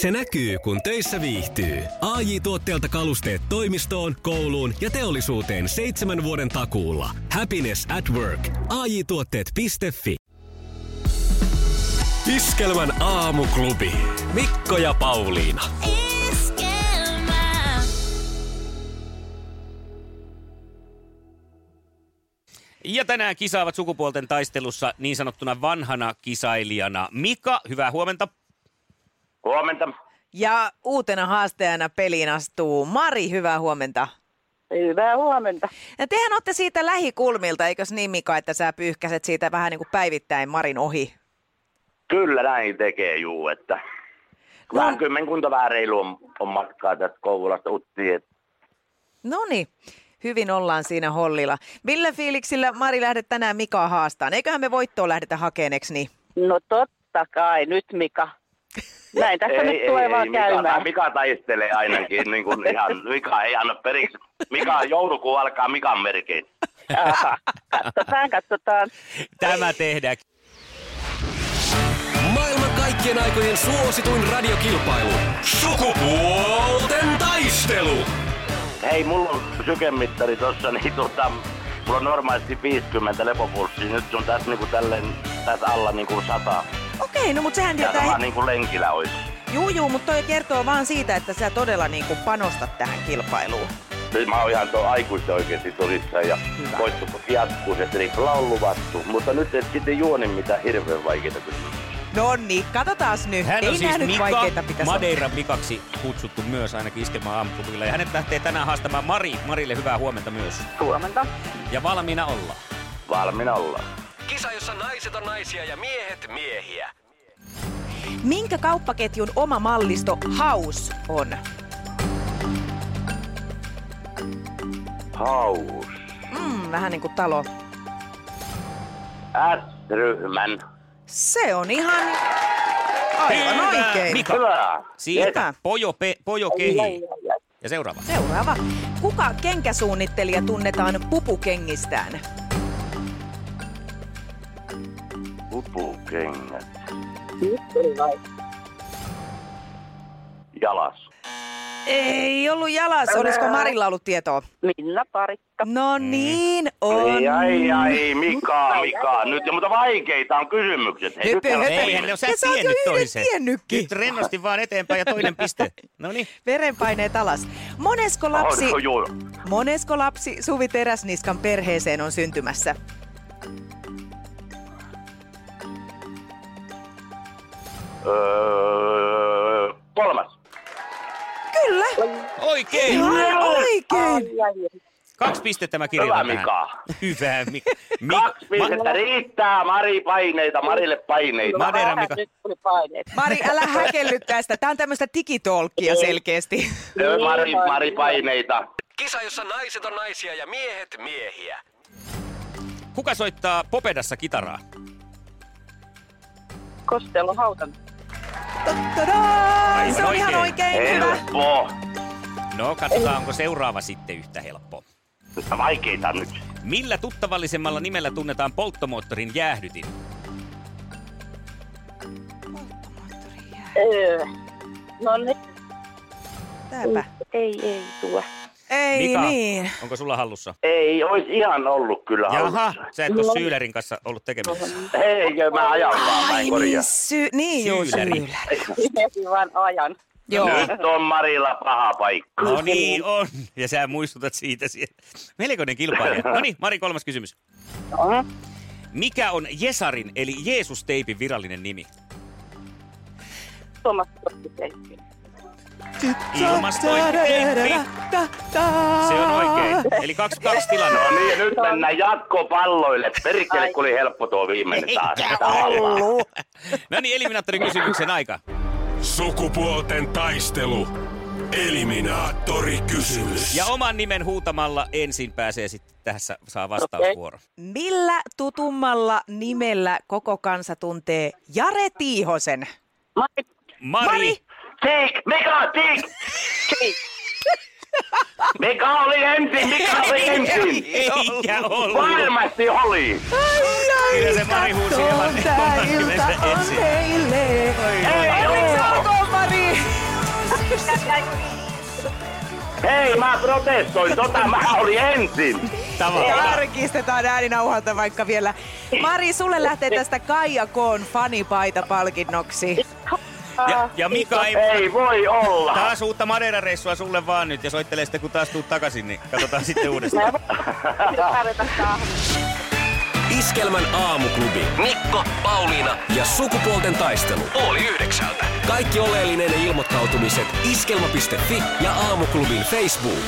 Se näkyy, kun töissä viihtyy. ai tuotteelta kalusteet toimistoon, kouluun ja teollisuuteen seitsemän vuoden takuulla. Happiness at work. ai tuotteetfi Iskelmän aamuklubi. Mikko ja Pauliina. Ja tänään kisaavat sukupuolten taistelussa niin sanottuna vanhana kisailijana Mika. Hyvää huomenta. Huomenta. Ja uutena haastajana peliin astuu Mari. Hyvää huomenta. Hyvää huomenta. Ja tehän olette siitä lähikulmilta, eikös niin Mika, että sä pyyhkäset siitä vähän niin kuin päivittäin Marin ohi? Kyllä näin tekee juu, että no. vähän kymmenkunta vähän reilu on, on matkaa tästä Kouvolasta Uttiin. No niin, hyvin ollaan siinä hollilla. Millä fiiliksillä Mari lähdet tänään Mikaa haastaan? Eiköhän me voittoa lähdetä hakeneeksi niin? No totta kai, nyt Mika. Näin tässä ei, nyt tulee ei, vaan ei, käymään. Mika, Mika taistelee ainakin, niin kuin ihan, Mika ei anna periksi. Mika, joulukuu alkaa Mikan merkein. Aha, katsotaan, katsotaan. Tämä tehdään. Maailman kaikkien aikojen suosituin radiokilpailu. Sukupuolten taistelu. Hei, mulla on sykemittari tossa, niin tota, mulla on normaalisti 50 lepopulssia. Nyt on tässä niinku tälleen, tässä alla niinku 100. Okei, no mutta sehän tietää... sama niinku lenkillä olisi. Juu, juu, mutta toi kertoo vaan siitä, että sä todella niin kuin panostat tähän kilpailuun. Nyt mä oon ihan tuo aikuisten oikeesti tosissaan ja Hyvä. voittu jatkuu, eli lauluvattu. Mutta nyt et sitten juoni mitään hirveän vaikeita kysymyksiä. No niin, katsotaas nyt. Hän Ei on siis nää nyt Mika, vaikeita pitäisi olla. Madeira Mikaksi kutsuttu myös ainakin iskelmään aamuklubille. Ja hänet lähtee tänään haastamaan Mari. Marille hyvää huomenta myös. Huomenta. Ja valmiina ollaan. Valmiina ollaan. Kisa, jossa naiset on naisia ja miehet miehiä. Minkä kauppaketjun oma mallisto House on? Haus. Mm, vähän niin kuin talo. S-ryhmän. Se on ihan aivan Hyvä, oikein. Mika. Hyvä. Siitä pojo, pe, pojo kehi. Ja seuraava. Seuraava. Kuka kenkäsuunnittelija tunnetaan pupukengistään? Pupukengät. Nyt. Jalas. Ei ollut jalas. Olisiko Marilla ollut tietoa? Minna Parikka. No niin, on. Ai, ai, ai, Mika, Mika. Nyt, mutta vaikeita on kysymykset. Hei, nyt on- höpö. Eihän ne ole sä tiennyt yhden toisen. tiennytkin. Nyt rennosti vaan eteenpäin ja toinen piste. No niin. Verenpaineet alas. Monesko lapsi, Oh, monesko lapsi Suvi Teräsniskan perheeseen on syntymässä? Öö, kolmas. Kyllä. Oikein. Ihan oikein. Ai, ai, ai. Kaksi pistettä mä Hyvä, kirjoitan tähän. Mika. Hyvä Mika. Mik- Kaksi pistettä riittää. Mari paineita, Marille paineita. Madeira, Vähän Mika. Mari, älä häkelly tästä. Tämä on tämmöistä digitolkkia selkeästi. Öö, Mari, Mari paineita. Kisa, jossa naiset on naisia ja miehet miehiä. Kuka soittaa Popedassa kitaraa? Kostelo Hautan. Tadaa! Se on Aivan ihan oikein. oikein hyvä. No, katsotaan, onko seuraava sitten yhtä helppo. Mutta vaikeita nyt. Millä tuttavallisemmalla nimellä tunnetaan polttomoottorin jäähdytin? Öö. No niin. Tääpä. Ei, ei tuo. Ei Mika, niin. onko sulla hallussa? Ei olisi ihan ollut kyllä Jaha, hallussa. sä et ole Syylerin kanssa ollut tekemisissä. Eikö mä ajan vaan, Ai en niin, korjaa. sy- niin joo, syyläri. Minäkin vaan ajan. Joo. Nyt on Marilla paha paikka. No niin on. Ja sä muistutat siitä. Melkoinen kilpailija. No niin, Mari, kolmas kysymys. No. Mikä on Jesarin eli Jeesus-teipin virallinen nimi? Tuomas. Se on oikein. Eli kaksi kaksi tilanne. No niin, nyt mennään jatkopalloille. Perkele, kun oli helppo tuo viimeinen taas. No niin, eliminaattorin kysymyksen aika. Sukupuolten taistelu. Eliminaattori kysymys. Ja oman nimen huutamalla ensin pääsee sitten tässä saa vastausvuoro. Millä tutummalla nimellä koko kansa tuntee Jare Tiihosen? Mari, Mari. Mari. Tiik, Mika, tiik! Tiik. Mika oli ensin, Mika oli ensin! Eikä ollut. Varmasti oli! Kyllä se Mari huusi on ensin. meille. Ei oo. olkoon, Mari! Hei, mä protestoin, tota mä olin ensin. Tavallaan. Tarkistetaan ääninauhalta vaikka vielä. Mari, sulle lähtee tästä Kaija Koon fanipaita palkinnoksi. Ja, ja Mika ei... Ei voi olla. Taas uutta Madeira-reissua sulle vaan nyt ja soittelee sitten kun taas tuut takaisin, niin katsotaan sitten uudestaan. Iskelmän aamuklubi. Mikko, Pauliina ja sukupuolten taistelu. Oli yhdeksältä. Kaikki oleellinen ilmoittautumiset iskelma.fi ja aamuklubin Facebook.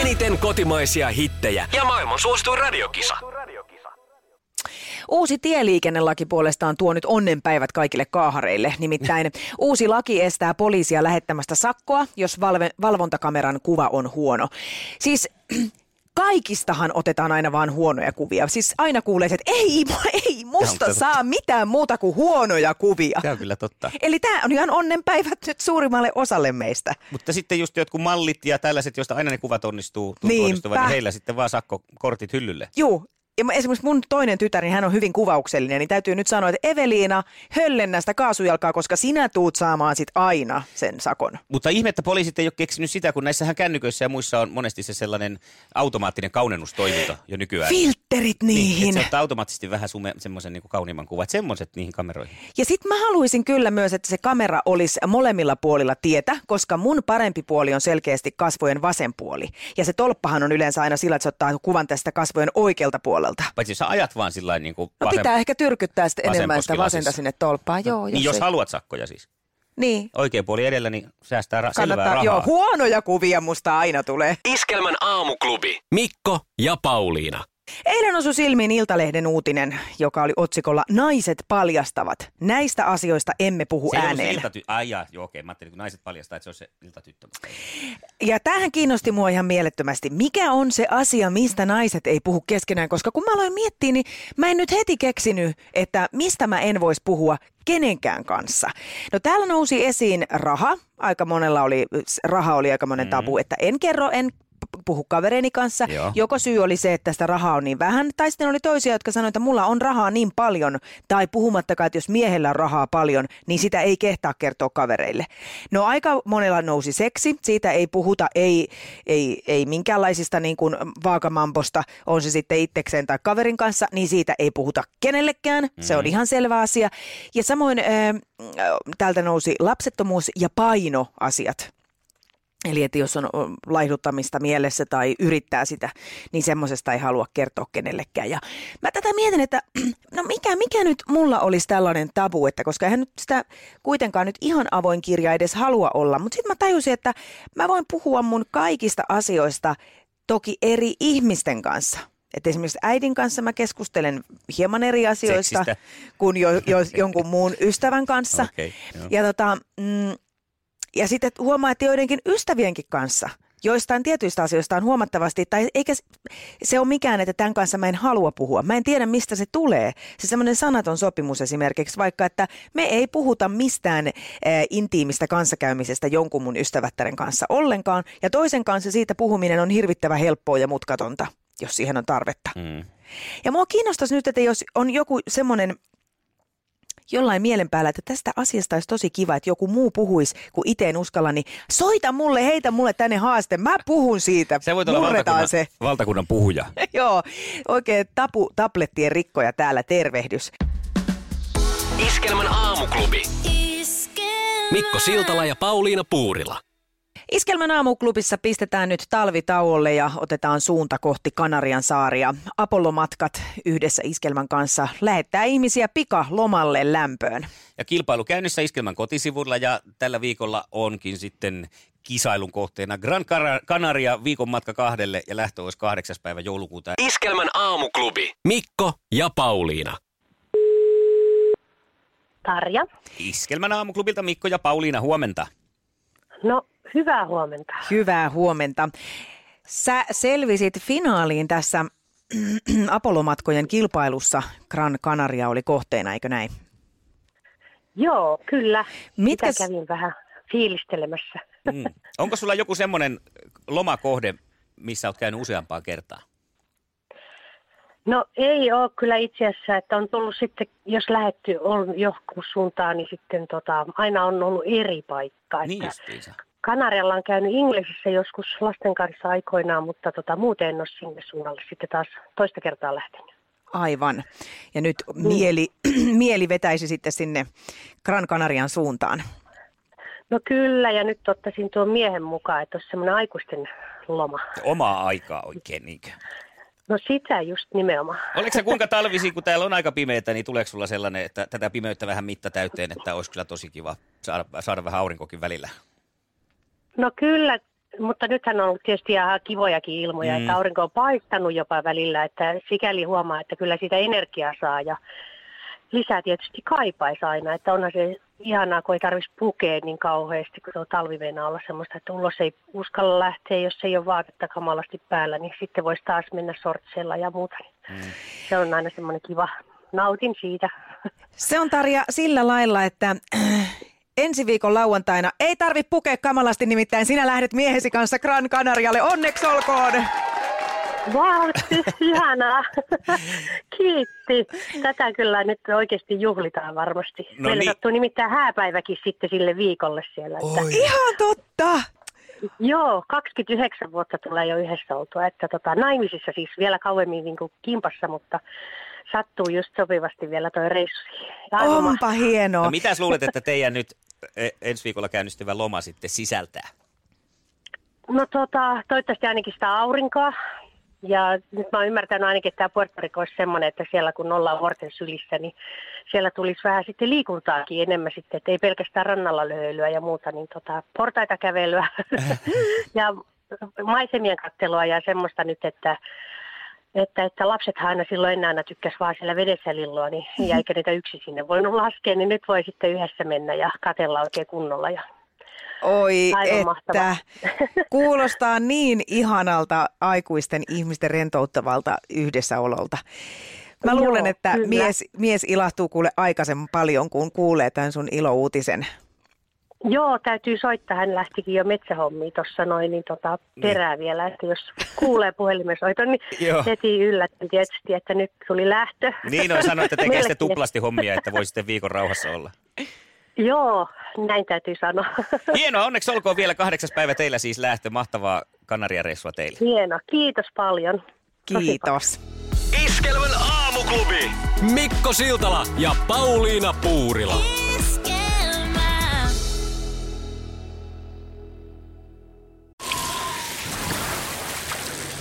Eniten kotimaisia hittejä ja maailman suosituin radiokisa. Uusi tieliikennelaki puolestaan tuo nyt onnenpäivät kaikille kaahareille. Nimittäin uusi laki estää poliisia lähettämästä sakkoa, jos valve, valvontakameran kuva on huono. Siis kaikistahan otetaan aina vaan huonoja kuvia. Siis aina kuulee, että ei, ei musta saa mitään muuta kuin huonoja kuvia. Tämä on kyllä totta. Eli tämä on ihan onnenpäivät nyt suurimmalle osalle meistä. Mutta sitten just jotkut mallit ja tällaiset, joista aina ne kuvat onnistuu, tuntuu niin heillä sitten vaan sakkokortit hyllylle. Juu, ja mä- esimerkiksi mun toinen tytär, niin hän on hyvin kuvauksellinen, niin täytyy nyt sanoa, että Eveliina, höllennä sitä kaasujalkaa, koska sinä tuut saamaan sit aina sen sakon. Mutta ihme, että poliisit ei ole keksinyt sitä, kun näissähän kännyköissä ja muissa on monesti se sellainen automaattinen kaunenustoiminto jo nykyään. Filterit niihin. Niin, että se automaattisesti vähän sume, semmoisen niin kauniimman kuvan, että semmoiset niihin kameroihin. Ja sitten mä haluaisin kyllä myös, että se kamera olisi molemmilla puolilla tietä, koska mun parempi puoli on selkeästi kasvojen vasen puoli. Ja se tolppahan on yleensä aina sillä, että se ottaa kuvan tästä kasvojen oikealta puolelta. Paitsi jos sä ajat vaan sillä niin kuin No pitää ehkä tyrkyttää sitten enemmän sitä vasenta sinne tolppaan. Joo, Niin jos ei- haluat sakkoja siis. Niin, Oikea puoli edellä, niin säästää ra- selvää rahaa. Joo, huonoja kuvia musta aina tulee. Iskelmän aamuklubi. Mikko ja Pauliina. Eilen osui silmiin Iltalehden uutinen, joka oli otsikolla Naiset paljastavat. Näistä asioista emme puhu se ollut se ääneen. iltaty- Ai jaa, joo okei, mä ajattelin, kun naiset paljastaa, että se on se iltatyttö. Ja tämähän kiinnosti mua ihan mielettömästi. Mikä on se asia, mistä naiset ei puhu keskenään? Koska kun mä aloin miettiä, niin mä en nyt heti keksinyt, että mistä mä en voisi puhua kenenkään kanssa. No täällä nousi esiin raha. Aika monella oli, raha oli aika monen tabu, että en kerro, en puhu kavereini kanssa. Joo. Joko syy oli se, että sitä rahaa on niin vähän, tai sitten oli toisia, jotka sanoivat, että mulla on rahaa niin paljon, tai puhumattakaan, että jos miehellä on rahaa paljon, niin sitä ei kehtaa kertoa kavereille. No aika monella nousi seksi, siitä ei puhuta, ei, ei, ei minkäänlaisista niin kuin vaakamamposta, on se sitten itsekseen tai kaverin kanssa, niin siitä ei puhuta kenellekään, se on ihan selvä asia. Ja samoin äh, täältä nousi lapsettomuus ja painoasiat. Eli että jos on laihduttamista mielessä tai yrittää sitä, niin semmoisesta ei halua kertoa kenellekään. Ja mä tätä mietin, että no mikä, mikä nyt mulla olisi tällainen tabu, että koska eihän nyt sitä kuitenkaan nyt ihan avoin kirja edes halua olla. Mutta sitten mä tajusin, että mä voin puhua mun kaikista asioista toki eri ihmisten kanssa. Että esimerkiksi äidin kanssa mä keskustelen hieman eri asioista Seksistä. kuin jo, jo, jonkun muun ystävän kanssa. Joo. ja tota, mm, ja sitten huomaa, että joidenkin ystävienkin kanssa joistain tietyistä asioista on huomattavasti, tai eikä se ole mikään, että tämän kanssa mä en halua puhua. Mä en tiedä, mistä se tulee. Se semmoinen sanaton sopimus esimerkiksi, vaikka että me ei puhuta mistään äh, intiimistä kanssakäymisestä jonkun mun ystävättären kanssa ollenkaan, ja toisen kanssa siitä puhuminen on hirvittävän helppoa ja mutkatonta, jos siihen on tarvetta. Mm. Ja mua kiinnostaisi nyt, että jos on joku semmoinen jollain mielen päällä, että tästä asiasta olisi tosi kiva, että joku muu puhuisi, kun itse en uskalla, niin soita mulle, heitä mulle tänne haaste. Mä puhun siitä. Se voit olla valtakunnan, se. valtakunnan puhuja. Joo, oikein tapu, tablettien rikkoja täällä, tervehdys. Iskelmän aamuklubi. Mikko Siltala ja Pauliina Puurila. Iskelmän aamuklubissa pistetään nyt talvitauolle ja otetaan suunta kohti Kanarian saaria. Apollo-matkat yhdessä Iskelmän kanssa lähettää ihmisiä pika lomalle lämpöön. Ja kilpailu käynnissä Iskelmän kotisivulla ja tällä viikolla onkin sitten kisailun kohteena Gran Canaria viikon matka kahdelle ja lähtö olisi kahdeksas päivä joulukuuta. Iskelmän aamuklubi. Mikko ja Pauliina. Tarja. Iskelmän aamuklubilta Mikko ja Pauliina, huomenta. No, hyvää huomenta. Hyvää huomenta. Sä selvisit finaaliin tässä Apollo-matkojen kilpailussa. Gran Canaria oli kohteena, eikö näin? Joo, kyllä. Mitkäs- Sitä kävin vähän fiilistelemässä. Mm. Onko sulla joku semmoinen lomakohde, missä olet käynyt useampaa kertaa? No ei ole kyllä itse asiassa, että on tullut sitten, jos lähetty on johonkin suuntaan, niin sitten tota, aina on ollut eri paikka. Niin että justiinsa. Kanarialla on käynyt Inglesissä joskus lasten kanssa aikoinaan, mutta tota, muuten en ole sinne suunnalle sitten taas toista kertaa lähtenyt. Aivan. Ja nyt mieli, mieli vetäisi sitten sinne Gran Canarian suuntaan. No kyllä, ja nyt ottaisin tuon miehen mukaan, että olisi semmoinen aikuisten loma. Omaa aikaa oikein, niinkö? No sitä just nimenomaan. Oliko se kuinka talvisi, kun täällä on aika pimeää, niin tuleeko sulla sellainen, että tätä pimeyttä vähän mitta täyteen, että olisi kyllä tosi kiva saada, saada vähän aurinkokin välillä? No kyllä, mutta nythän on ollut tietysti ihan kivojakin ilmoja, Mm. että aurinko on paistanut jopa välillä, että sikäli huomaa, että kyllä sitä energiaa saa ja lisää tietysti kaipaisi aina, että onhan se ihanaa, kun ei tarvitsisi pukea niin kauheasti, kun tuo talvi meinaa olla semmoista, että ulos ei uskalla lähteä, jos ei ole vaatetta kamalasti päällä, niin sitten voisi taas mennä sortseilla ja muuta. Mm. Se on aina semmoinen kiva, nautin siitä. Se on Tarja sillä lailla, että äh, ensi viikon lauantaina ei tarvi pukea kamalasti, nimittäin sinä lähdet miehesi kanssa Gran Canarialle. Onneksi olkoon! Vau, ihanaa. Kiitti. Tätä kyllä nyt oikeasti juhlitaan varmasti. No Meillä niin. sattuu nimittäin hääpäiväkin sitten sille viikolle siellä. Että, Ihan totta! joo, 29 vuotta tulee jo yhdessä oltua. Että tota, naimisissa siis vielä kauemmin niin kuin kimpassa, mutta sattuu just sopivasti vielä toi reissu. Onpa hienoa. No mitä luulet, että teidän nyt ensi viikolla käynnistyvä loma sitten sisältää? No tota, toivottavasti ainakin sitä aurinkoa. Ja nyt mä oon ymmärtänyt ainakin, että tämä Puerto Rico olisi semmoinen, että siellä kun ollaan vuorten sylissä, niin siellä tulisi vähän sitten liikuntaakin enemmän sitten, että ei pelkästään rannalla löylyä ja muuta, niin tota, portaita kävelyä ja maisemien kattelua ja semmoista nyt, että että, että lapsethan aina silloin ennen aina tykkäs vaan siellä vedessä lilloa, niin, ja eikä niitä yksi sinne voinut laskea, niin nyt voi sitten yhdessä mennä ja katella oikein kunnolla. Ja Oi, Aivan että mahtavaa. kuulostaa niin ihanalta aikuisten ihmisten rentouttavalta yhdessäololta. Mä Joo, luulen, että kyllä. mies, mies ilahtuu kuule aikaisemmin paljon, kun kuulee tämän sun ilouutisen. Joo, täytyy soittaa. Hän lähtikin jo metsähommiin tuossa noin, niin tota, perää vielä, että jos kuulee puhelimensoiton, niin Joo. heti yllätyn tietysti, että nyt tuli lähtö. Niin on sanoa, että tekee sitten tuplasti hommia, että voi sitten viikon rauhassa olla. Joo, näin täytyy sanoa. Hienoa, onneksi olkoon vielä kahdeksas päivä teillä siis lähtö. Mahtavaa Kanariareissua teille. Hieno, kiitos paljon. Kiitos. Iskelmän aamuklubi. Mikko Siltala ja Pauliina Puurila.